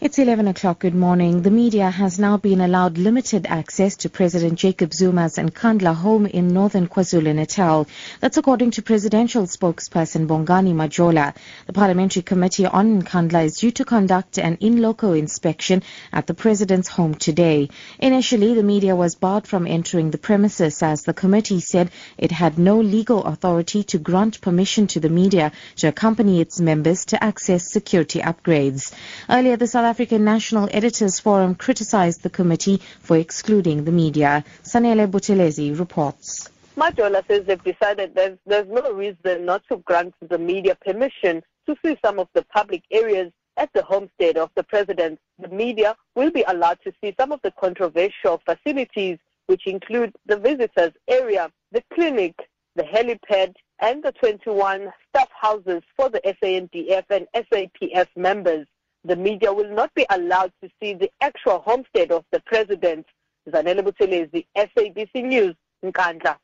It's 11 o'clock. Good morning. The media has now been allowed limited access to President Jacob Zuma's Nkandla home in northern KwaZulu-Natal. That's according to presidential spokesperson Bongani Majola. The Parliamentary Committee on Nkandla is due to conduct an in-loco inspection at the president's home today. Initially, the media was barred from entering the premises as the committee said it had no legal authority to grant permission to the media to accompany its members to access security upgrades. Earlier, the South African National Editors Forum criticized the committee for excluding the media. Sanele Buthelezi reports. Majola says they've decided there's, there's no reason not to grant the media permission to see some of the public areas at the homestead of the president. The media will be allowed to see some of the controversial facilities, which include the visitors area, the clinic, the helipad, and the 21 staff houses for the SANDF and SAPS members the media will not be allowed to see the actual homestead of the president. Zanele Buthelezi, SABC News, Nkandla.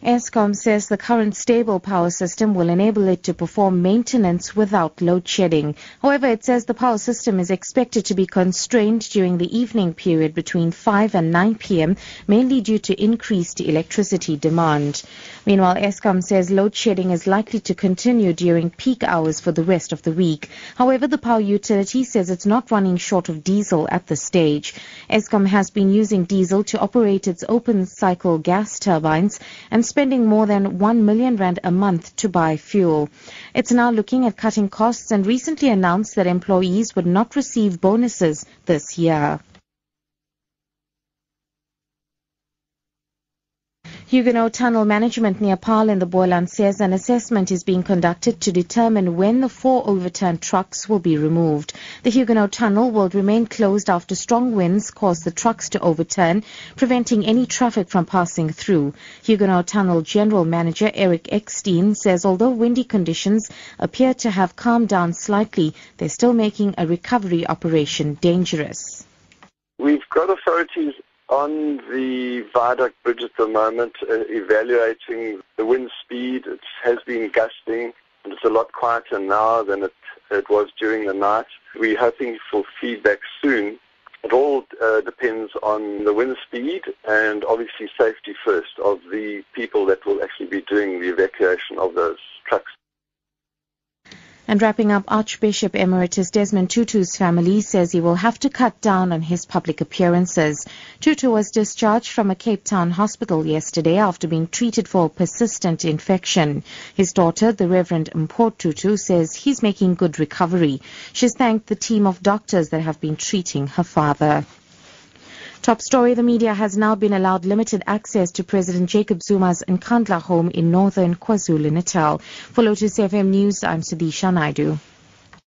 Eskom says the current stable power system will enable it to perform maintenance without load shedding. However, it says the power system is expected to be constrained during the evening period between 5 and 9 p.m., mainly due to increased electricity demand. Meanwhile, Eskom says load shedding is likely to continue during peak hours for the rest of the week. However, the power utility says it's not running short of diesel at this stage. Eskom has been using diesel to operate its open cycle gas turbines and spending more than 1 million rand a month to buy fuel. It's now looking at cutting costs and recently announced that employees would not receive bonuses this year. Huguenot Tunnel Management near Paarl in the Boland says an assessment is being conducted to determine when the four overturned trucks will be removed. The Huguenot Tunnel will remain closed after strong winds cause the trucks to overturn, preventing any traffic from passing through. Huguenot Tunnel General Manager Eric Eckstein says although windy conditions appear to have calmed down slightly, they're still making a recovery operation dangerous. We've got authorities on the viaduct bridge at the moment, uh, evaluating the wind speed. It has been gusting, and it's a lot quieter now than it, it was during the night. We're hoping for feedback soon. It all uh, depends on the wind speed and obviously safety first of the people that will actually be doing the evacuation of those trucks. And wrapping up, Archbishop Emeritus Desmond Tutu's family says he will have to cut down on his public appearances. Tutu was discharged from a Cape Town hospital yesterday after being treated for a persistent infection. His daughter, the Reverend Mpho Tutu, says he's making good recovery. She's thanked the team of doctors that have been treating her father. Top story, the media has now been allowed limited access to President Jacob Zuma's Nkandla home in northern KwaZulu-Natal. For Lotus FM News, I'm Sudisha Naidu.